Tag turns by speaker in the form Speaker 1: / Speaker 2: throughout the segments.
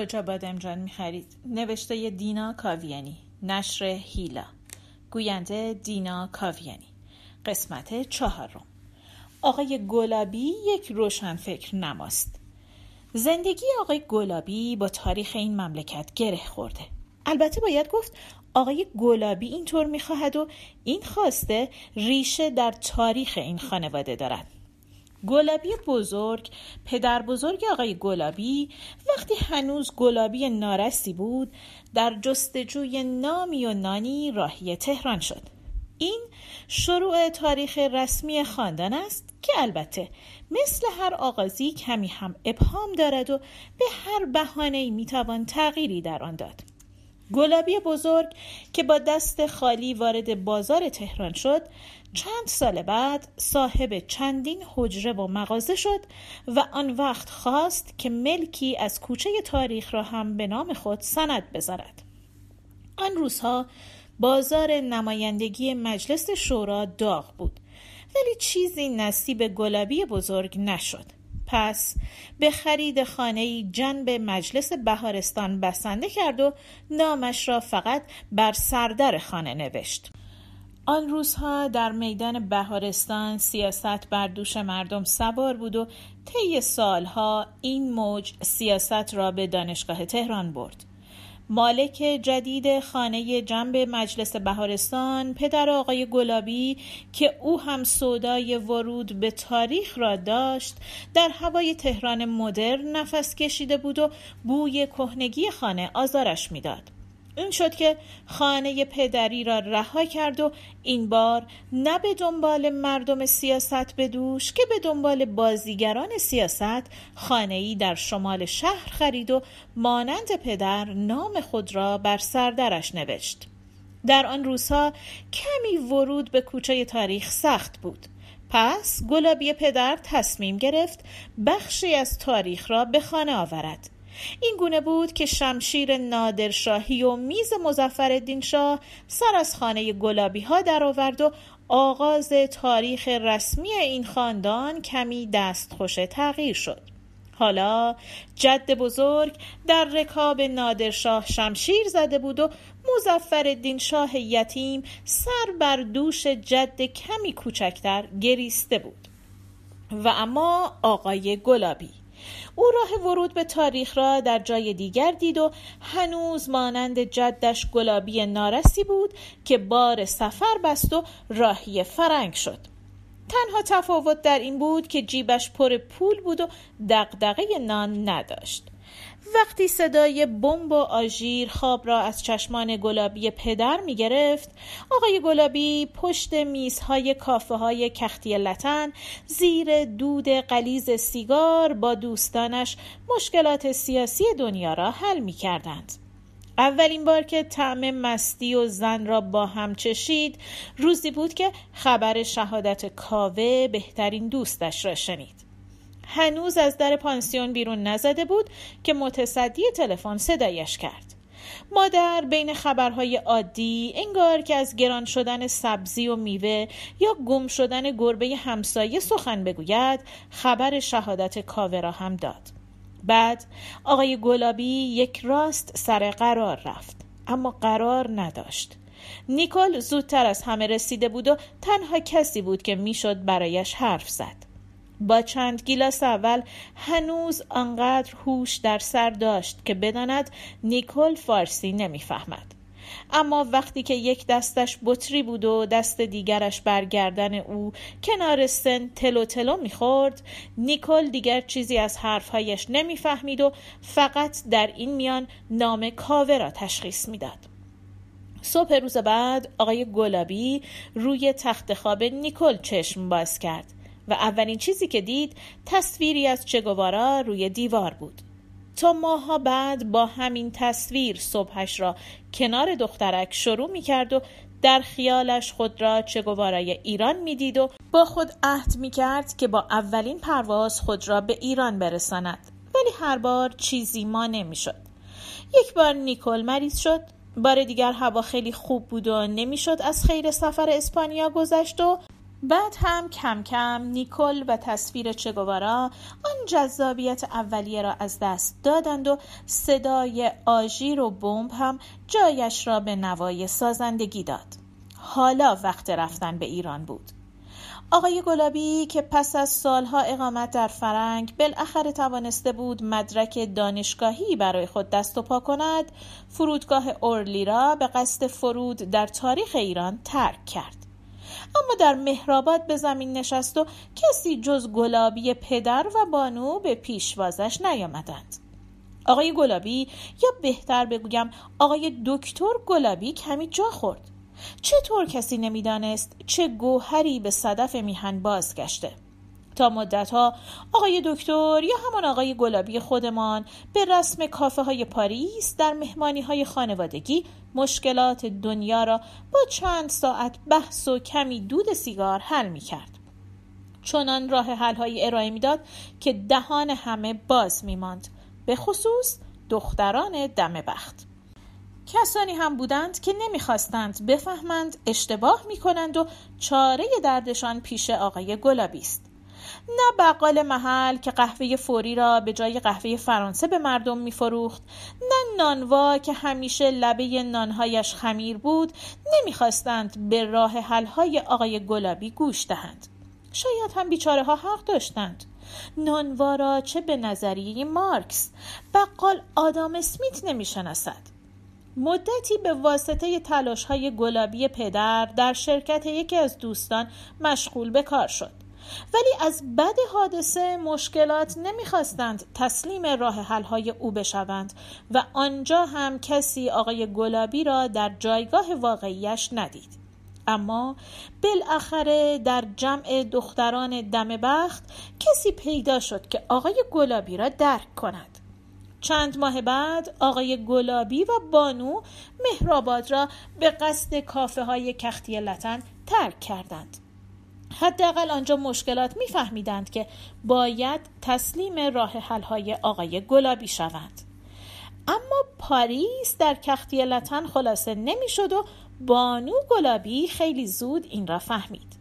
Speaker 1: کجا بادمجان می‌خرید؟ نوشته دینا کاویانی. نشر هیلا. گوینده دینا کاویانی. قسمت چهارم. آقای گلابی یک روشنفکر نماست. زندگی آقای گلابی با تاریخ این مملکت گره خورده. البته باید گفت آقای گلابی اینطور می‌خواهد و این خواسته ریشه در تاریخ این خانواده دارد. گلابی بزرگ پدر بزرگ آقای گلابی وقتی هنوز گلابی نارستی بود در جستجوی نامی و نانی راهی تهران شد. این شروع تاریخ رسمی خاندان است که البته مثل هر آغازی کمی هم ابهام دارد و به هر بهانه‌ای می‌توان تغییری در آن داد. گلابی بزرگ که با دست خالی وارد بازار تهران شد چند سال بعد صاحب چندین حجره و مغازه شد و آن وقت خواست که ملکی از کوچه تاریخ را هم به نام خود سند بذارد آن روزها بازار نمایندگی مجلس شورا داغ بود ولی چیزی نصیب گلابی بزرگ نشد. پس به خرید خانه جنب مجلس بهارستان بسنده کرد و نامش را فقط بر سردر خانه نوشت. آن روزها در میدان بهارستان سیاست بر دوش مردم سوار بود و طی سالها این موج سیاست را به دانشگاه تهران برد. مالک جدید خانه جنب مجلس بهارستان پدر آقای گلابی که او هم سودای ورود به تاریخ را داشت در هوای تهران مدرن نفس کشیده بود و بوی کهنگی خانه آزارش می‌داد. این شد که خانه پدری را رها کرد و این بار نه به دنبال مردم سیاست بدوش که به دنبال بازیگران سیاست خانه ای در شمال شهر خرید و مانند پدر نام خود را بر سردرش نوشت. در آن روزها کمی ورود به کوچه تاریخ سخت بود. پس گلابی پدر تصمیم گرفت بخشی از تاریخ را به خانه آورد. این گونه بود که شمشیر نادرشاهی و میز مزفر شاه سر از خانه گلابی ها درآورد و آغاز تاریخ رسمی این خاندان کمی دستخوش تغییر شد. حالا جد بزرگ در رکاب نادرشاه شمشیر زده بود و مزفر شاه یتیم سر بر دوش جد کمی کوچکتر گریسته بود. و اما آقای گلابی او راه ورود به تاریخ را در جای دیگر دید و هنوز مانند جدش گلابی نارسی بود که بار سفر بست و راهی فرنگ شد. تنها تفاوت در این بود که جیبش پر پول بود و دقدقه نان نداشت. وقتی صدای بمب و آژیر خواب را از چشمان گلابی پدر می گرفت آقای گلابی پشت میزهای کافه های کختی لطن زیر دود قلیز سیگار با دوستانش مشکلات سیاسی دنیا را حل می کردند. اولین بار که طعم مستی و زن را با هم چشید روزی بود که خبر شهادت کاوه بهترین دوستش را شنید هنوز از در پانسیون بیرون نزده بود که متصدی تلفن صدایش کرد. مادر بین خبرهای عادی انگار که از گران شدن سبزی و میوه یا گم شدن گربه همسایه سخن بگوید خبر شهادت کاوه را هم داد. بعد آقای گلابی یک راست سر قرار رفت اما قرار نداشت. نیکل زودتر از همه رسیده بود و تنها کسی بود که می‌شد برایش حرف زد. با چند گیلاس اول هنوز آنقدر هوش در سر داشت که بداند نیکل فارسی نمی‌فهمد. اما وقتی که یک دستش بطری بود و دست دیگرش برگردن او کنار سن تلو تلو می‌خورد نیکل دیگر چیزی از حرفهایش نمی‌فهمید و فقط در این میان نام کاوه را تشخیص می‌داد. صبح روز بعد آقای گلابی روی تخت خواب نیکل چشم باز کرد. و اولین چیزی که دید تصویری از چگوارا روی دیوار بود. تا ماها بعد با همین تصویر صبحش را کنار دخترک شروع می کرد و در خیالش خود را چگوارای ایران می‌دید و با خود عهد می کرد که با اولین پرواز خود را به ایران برساند. ولی هر بار چیزی ما نمی‌شد. یک بار نیکل مریض شد. بار دیگر هوا خیلی خوب بود و نمی‌شد از خیر سفر اسپانیا گذشت و بعد هم کم کم نیکل و تصویر چگوارا آن جذابیت اولیه را از دست دادند و صدای آژیر و بمب هم جایش را به نوای سازندگی داد. حالا وقت رفتن به ایران بود. آقای گلابی که پس از سالها اقامت در فرنگ بالاخره توانسته بود مدرک دانشگاهی برای خود دست و پا کند فرودگاه اورلی را به قصد فرود در تاریخ ایران ترک کرد. اما در مهرآباد به زمین نشست و کسی جز گلابی پدر و بانو به پیشوازش نیامدند. آقای گلابی یا بهتر بگویم آقای دکتر گلابی کمی جا خورد. چطور کسی نمی‌دانست چه گوهری به صدف میهن بازگشته؟ تا مدتها آقای دکتر یا همان آقای گلابی خودمان به رسم کافه های پاریس در مهمانی های خانوادگی مشکلات دنیا را با چند ساعت بحث و کمی دود سیگار حل می کرد. چنان راه حل های ارائه می‌داد که دهان همه باز می ماند. به خصوص دختران دم بخت. کسانی هم بودند که نمی‌خواستند بفهمند اشتباه می کنند و چاره دردشان پیش آقای گلابی است. نه بقال محل که قهوه فوری را به جای قهوه فرانسه به مردم میفروخت نه نانوا که همیشه لبه نانهایش خمیر بود نمی‌خواستند به راه حلهای آقای گلابی گوش دهند. شاید هم بیچاره ها حق داشتند. نانوا را چه به نظریه مارکس؟ بقال آدام اسمیت نمی‌شناسد. مدتی به واسطه تلاش های گلابی پدر در شرکت یکی از دوستان مشغول به کار شد. ولی از بد حادثه مشکلات نمی‌خواستند تسلیم راه حلهای او بشوند و آنجا هم کسی آقای گلابی را در جایگاه واقعیش ندید. اما بالاخره در جمع دختران دم بخت کسی پیدا شد که آقای گلابی را درک کند. چند ماه بعد آقای گلابی و بانو مهرآباد را به قصد کافه های کختی لطن ترک کردند. حداقل آنجا مشکلات میفهمیدند که باید تسلیم راه های آقای گلابی شوند. اما پاریس در کختی لطن خلاصه نمی‌شد و بانو گلابی خیلی زود این را فهمید.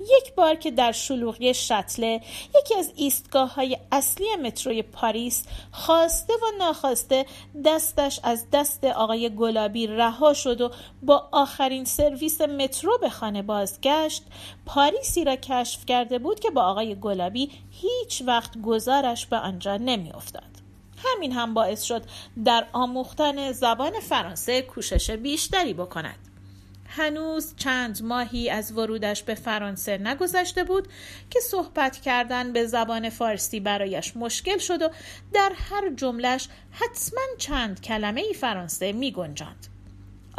Speaker 1: یک بار که در شلوغی شتله یکی از ایستگاه های اصلی متروی پاریس خواسته و ناخواسته دستش از دست آقای گلابی رها شد و با آخرین سرویس مترو به خانه بازگشت پاریسی را کشف کرده بود که با آقای گلابی هیچ وقت گذارش به آنجا نمیافتاد. همین هم باعث شد در آموختن زبان فرانسه کوشش بیشتری بکند هنوز چند ماهی از ورودش به فرانسه نگذشته بود که صحبت کردن به زبان فارسی برایش مشکل شد و در هر جملش حتما چند کلمه ای فرانسه می گنجاند.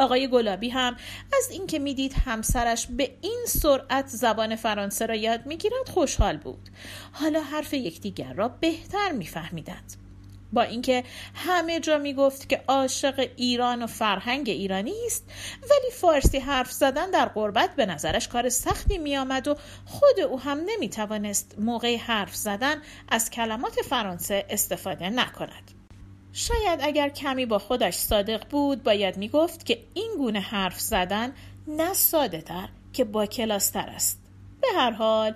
Speaker 1: آقای گلابی هم از اینکه می‌دید همسرش به این سرعت زبان فرانسه را یاد می‌گیرد خوشحال بود حالا حرف یکدیگر را بهتر میفهمیدند با اینکه همه جا می‌گفت که عاشق ایران و فرهنگ ایرانی است ولی فارسی حرف زدن در قربت به نظرش کار سختی میآمد و خود او هم نمی‌توانست موقع حرف زدن از کلمات فرانسه استفاده نکند. شاید اگر کمی با خودش صادق بود باید می‌گفت که این گونه حرف زدن نه ساده تر که با کلاستر است. به هر حال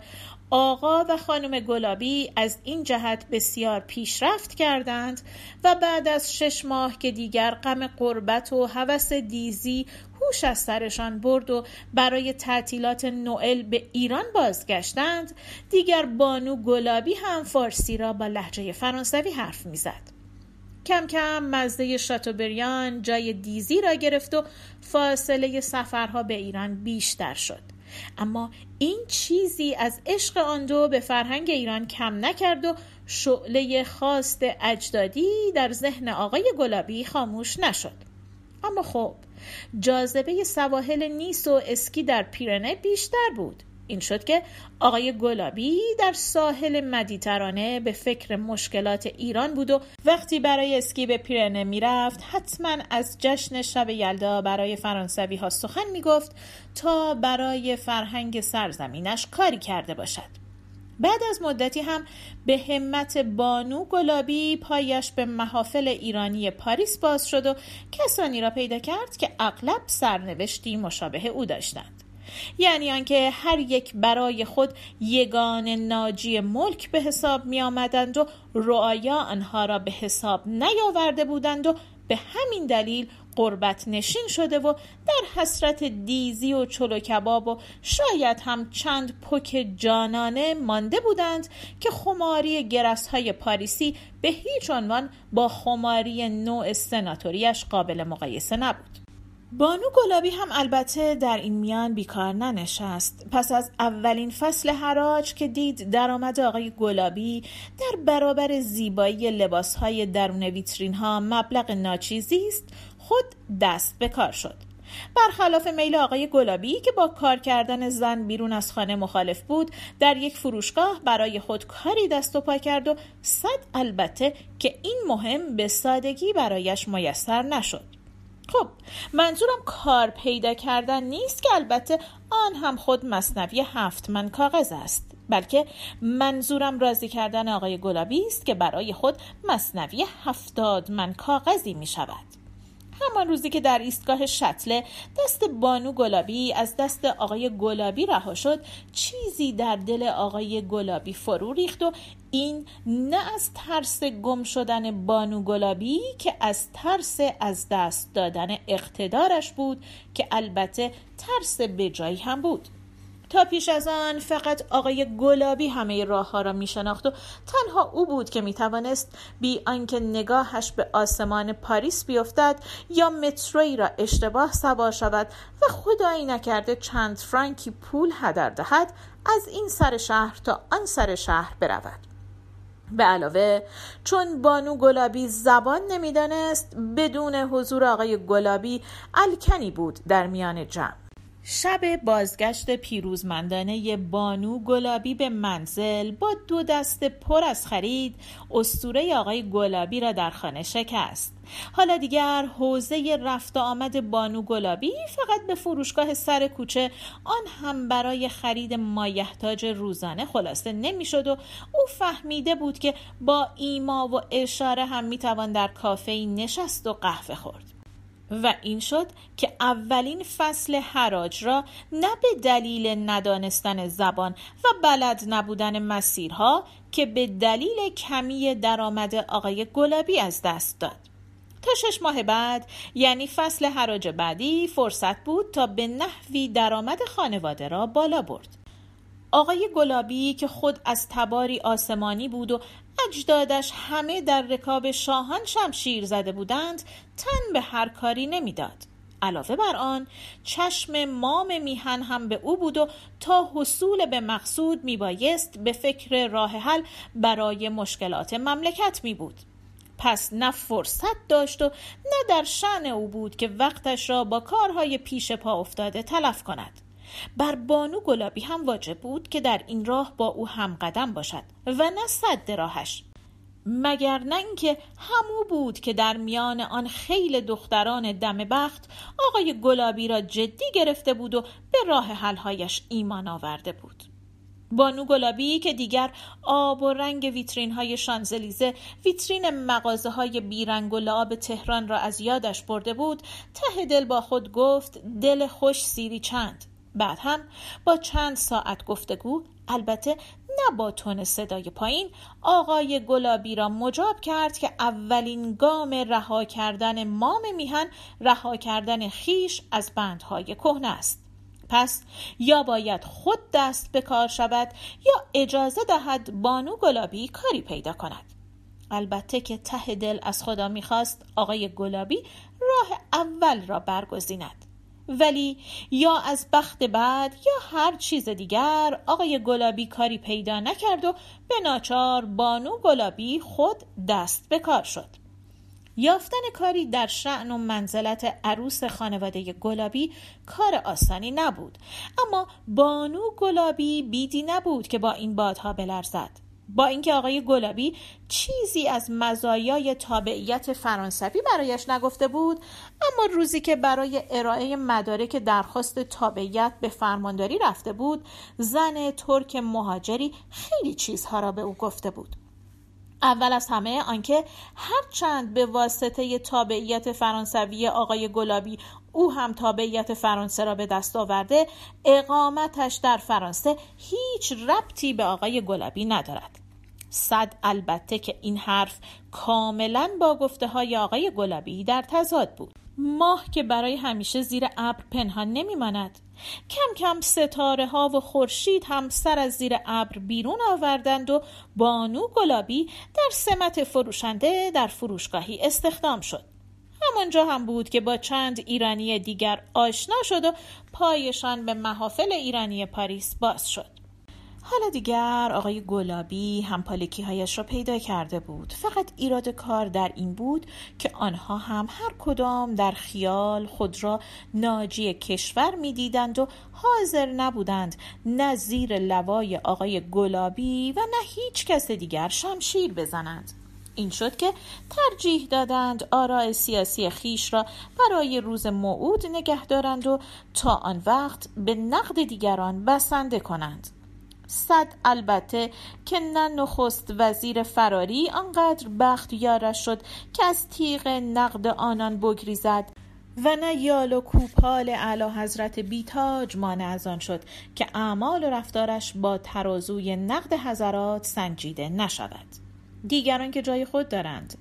Speaker 1: آقا و خانم گلابی از این جهت بسیار پیشرفت کردند و بعد از شش ماه که دیگر غم قربت و هوس دیزی هوش از سرشان برد و برای تعطیلات نوئل به ایران بازگشتند دیگر بانو گلابی هم فارسی را با لحجه فرانسوی حرف می‌زد. کم کم مزده شاتوبریان جای دیزی را گرفت و فاصله سفرها به ایران بیشتر شد. اما این چیزی از عشق آن دو به فرهنگ ایران کم نکرد و شعله خواست اجدادی در ذهن آقای گلابی خاموش نشد. اما خب جاذبه سواحل نیس و اسکی در پیرنه بیشتر بود. این شد که آقای گلابی در ساحل مدیترانه به فکر مشکلات ایران بود و وقتی برای اسکی به پیرنه می‌رفت حتما از جشن شب یلدا برای فرانسوی ها سخن می‌گفت تا برای فرهنگ سرزمینش کاری کرده باشد. بعد از مدتی هم به همت بانو گلابی پایش به محافل ایرانی پاریس باز شد و کسانی را پیدا کرد که اغلب سرنوشتی مشابه او داشتند. یعنی آنکه هر یک برای خود یگان ناجی ملک به حساب می آمدند و رعایا آنها را به حساب نیاورده بودند و به همین دلیل قربت نشین شده و در حسرت دیزی و چلو کباب و شاید هم چند پک جانانه مانده بودند که خماری گرس های پاریسی به هیچ عنوان با خماری نوع سناتوریش قابل مقایسه نبود. بانو گلابی هم البته در این میان بیکار ننشست. پس از اولین فصل حراج که دید درآمد آقای گلابی در برابر زیبایی لباسهای درون ویترین ها مبلغ ناچیزی است خود دست به کار شد. برخلاف میل آقای گلابی که با کار کردن زن بیرون از خانه مخالف بود در یک فروشگاه برای خود کاری دست و پا کرد و صد البته که این مهم به سادگی برایش میسر نشد. خب منظورم کار پیدا کردن نیست که البته آن هم خود مصنوی هفت من کاغذ است بلکه منظورم راضی کردن آقای گلابی است که برای خود مصنوی هفتاد من کاغذی می شود همان روزی که در ایستگاه شتله دست بانو گلابی از دست آقای گلابی رها شد چیزی در دل آقای گلابی فرو ریخت و این نه از ترس گم شدن بانو گلابی که از ترس از دست دادن اقتدارش بود که البته ترس بجایی هم بود. تا پیش از آن فقط آقای گلابی همه راه ها را می شناخت و تنها او بود که می توانست بی آنکه نگاهش به آسمان پاریس بیفتد یا متروی را اشتباه سوار شود و خدایی نکرده چند فرانکی پول هدر دهد از این سر شهر تا آن سر شهر برود. به علاوه چون بانو گلابی زبان نمی‌دانست بدون حضور آقای گلابی الکنی بود در میان جمع. شب بازگشت پیروزمندانه بانو گلابی به منزل با دو دست پر از خرید استوره آقای گلابی را در خانه شکست. حالا دیگر حوزه رفت آمد بانو گلابی فقط به فروشگاه سر کوچه آن هم برای خرید مایحتاج روزانه خلاصه نمی‌شد و او فهمیده بود که با ایما و اشاره هم می‌توان در کافه نشست و قهوه خورد. و این شد که اولین فصل حراج را نه به دلیل ندانستن زبان و بلد نبودن مسیرها که به دلیل کمی درآمد آقای گلابی از دست داد. تا شش ماه بعد یعنی فصل حراج بعدی فرصت بود تا به نحوی درآمد خانواده را بالا برد. آقای گلابی که خود از تباری آسمانی بود و اجدادش همه در رکاب شاهان شمشیر زده بودند تن به هر کاری نمی‌داد. علاوه بر آن چشم مام میهن هم به او بود و تا حصول به مقصود میبایست به فکر راه حل برای مشکلات مملکت می بود. پس نه فرصت داشت و نه در شعن او بود که وقتش را با کارهای پیش پا افتاده تلف کند. بر بانو گلابی هم واجب بود که در این راه با او هم قدم باشد و نه صد راهش مگر نه اینکه همو بود که در میان آن خیل دختران دم بخت آقای گلابی را جدی گرفته بود و به راه حلهایش ایمان آورده بود. بانو گلابی که دیگر آب و رنگ ویترین های شانزلیزه ویترین مغازه های بیرنگ و لعاب تهران را از یادش برده بود ته دل با خود گفت دل خوش سیری چند؟ بعد هم با چند ساعت گفتگو البته نه با تون صدای پایین آقای گلابی را مجاب کرد که اولین گام رها کردن مام میهن رها کردن خیش از بندهای کهنه است. پس یا باید خود دست به کار شود یا اجازه دهد بانو گلابی کاری پیدا کند. البته که ته دل از خدا می‌خواست آقای گلابی راه اول را برگزیند. ولی یا از بخت بعد یا هر چیز دیگر آقای گلابی کاری پیدا نکرد و به ناچار بانو گلابی خود دست به کار شد. یافتن کاری در شعن و منزلت عروس خانواده گلابی کار آسانی نبود. اما بانو گلابی بیدی نبود که با این بادها بلرزد. با اینکه آقای گلابی چیزی از مزایای تابعیت فرانسوی برایش نگفته بود اما روزی که برای ارائه مدارک درخواست تابعیت به فرمانداری رفته بود زن ترک مهاجری خیلی چیزها را به او گفته بود. اول از همه آنکه هرچند به واسطه تابعیت فرانسوی آقای گلابی او هم تابعیت فرانسه را به دست آورده اقامتش در فرانسه هیچ ربطی به آقای گلابی ندارد. صد البته که این حرف کاملا با گفته های آقای گلابی در تضاد بود. ماه که برای همیشه زیر ابر پنهان نمیماند. کم کم ستاره ها و خورشید هم سر از زیر ابر بیرون آوردند و بانو گلابی در سمت فروشنده در فروشگاهی استخدام شد. همانجا هم بود که با چند ایرانی دیگر آشنا شد و پایشان به محافل ایرانی پاریس باز شد. حالا دیگر آقای گلابی هم پالکی هایش را پیدا کرده بود. فقط ایراد کار در این بود که آنها هم هر کدام در خیال خود را ناجی کشور می‌دیدند و حاضر نبودند نه زیر لوای آقای گلابی و نه هیچ کس دیگر شمشیر بزنند. این شد که ترجیح دادند آراء سیاسی خیش را برای روز موعود نگه دارند و تا آن وقت به نقد دیگران بسنده کنند. صد البته که نه نخست وزیر فراری آنقدر بخت یارش شد که از تیغ نقد آنان بگریزد و نه یال و کوپال اعلی حضرت بیتاج مانع از آن شد که اعمال و رفتارش با ترازوی نقد حضرات سنجیده نشود. دیگران که جای خود دارند.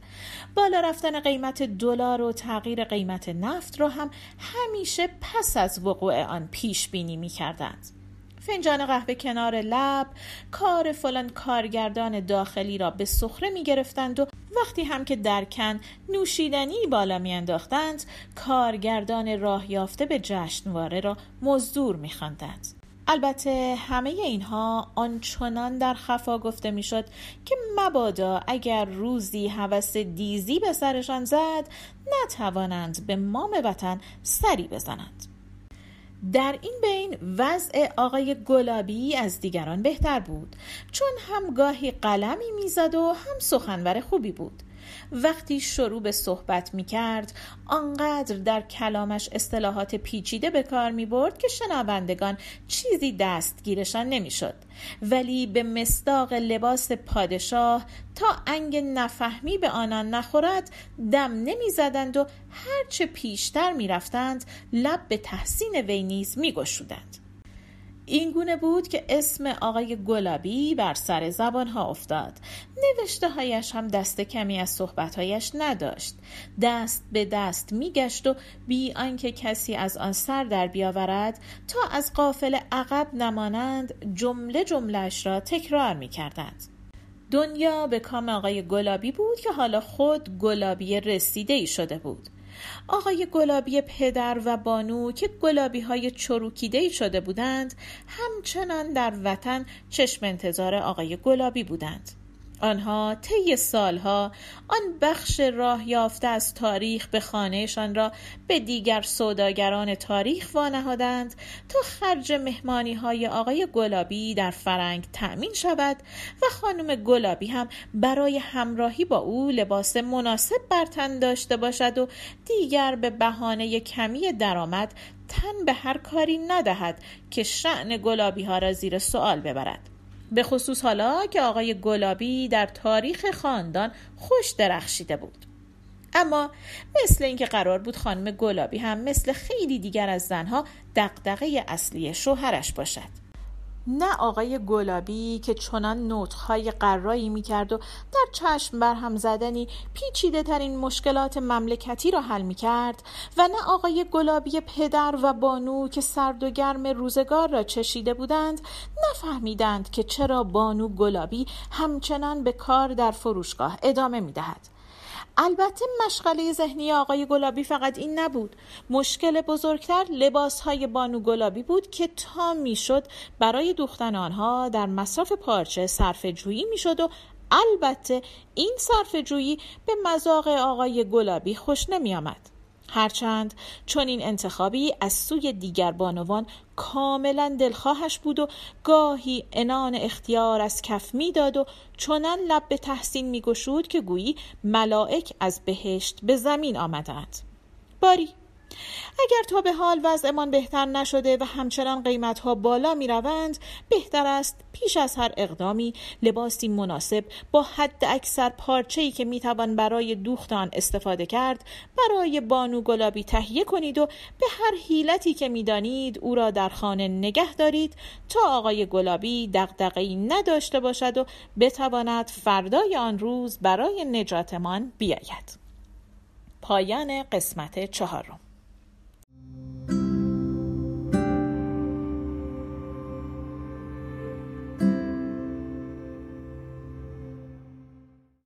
Speaker 1: بالا رفتن قیمت دلار و تغییر قیمت نفت را هم همیشه پس از وقوع آن پیش بینی می کردند فنجان قهوه کنار لب کار فلان کارگردان داخلی را به سخره می گرفتند و وقتی هم که درکن نوشیدنی بالا می انداختند کارگردان راه یافته به جشنواره را مزدور می خواندند. البته همه اینها آنچنان در خفا گفته می‌شد که مبادا اگر روزی هوس دیزی به سرشان زد نتوانند به مام وطن سری بزنند در این بین وضع آقای گلابی از دیگران بهتر بود. چون هم گاهی قلمی می‌زد و هم سخنور خوبی بود. وقتی شروع به صحبت می کرد آنقدر در کلامش اصطلاحات پیچیده به کار می برد که شنوندگان چیزی دستگیرشان نمی شد ولی به مصداق لباس پادشاه تا انگ نفهمی به آنان نخورد دم نمی زدند و هرچه پیشتر می رفتند لب به تحسین وی نیز می گشودند. این گونه بود که اسم آقای گلابی بر سر زبان ها افتاد. نوشته هایش هم دست کمی از صحبت هایش نداشت. دست به دست میگشت و بی آنکه کسی از آن سر در بیاورد تا از قافل عقب نمانند جمله جملهش را تکرار می کردند. دنیا به کام آقای گلابی بود که حالا خود گلابی رسیده ای شده بود. آقای گلابی پدر و بانو که گلابی های چروکیده شده بودند همچنان در وطن چشم انتظار آقای گلابی بودند. آنها طی سالها آن بخش راه یافته از تاریخ به خانهشان را به دیگر سوداگران تاریخ وانهادند تا خرج مهمانی های آقای گلابی در فرنگ تأمین شود و خانم گلابی هم برای همراهی با او لباس مناسب بر تن داشته باشد و دیگر به بهانه کمی درآمد تن به هر کاری ندهد که شعن گلابی ها را زیر سوال ببرد. به خصوص حالا که آقای گلابی در تاریخ خاندان خوش درخشیده بود. اما مثل اینکه قرار بود خانم گلابی هم مثل خیلی دیگر از زنها دقدقه اصلی شوهرش باشد. نه آقای گلابی که چنان نوتهای قرایی می‌کرد و در چشم بر هم زدنی پیچیده ترین مشکلات مملکتی را حل می‌کرد و نه آقای گلابی پدر و بانو که سرد و گرم روزگار را چشیده بودند نفهمیدند که چرا بانو گلابی همچنان به کار در فروشگاه ادامه می‌دهد. البته مشغله ذهنی آقای گلابی فقط این نبود مشکل بزرگتر لباس های بانو گلابی بود که تا می‌شد برای دوختن آنها در مصرف پارچه صرف جویی می‌شد و البته این صرف جویی به مذاق آقای گلابی خوش نمی آمد. هرچند چون این انتخابی از سوی دیگر بانوان کاملا دلخواهش بود و گاهی انان اختیار از کف می‌داد و چنان لب به تحسین میگشود که گویی ملائک از بهشت به زمین آمدند. باری اگر تا به حال وضعمان بهتر نشده و همچنان قیمتها بالا می روند بهتر است پیش از هر اقدامی لباسی مناسب با حد اکثر پارچه‌ای که می توان برای دوخت آن استفاده کرد برای بانو گلابی تهیه کنید و به هر حیلتی که می‌دانید او را در خانه نگه دارید تا آقای گلابی دغدغه‌ای نداشته باشد و بتواند فردای آن روز برای نجاتمان بیاید. پایان قسمت چهارم.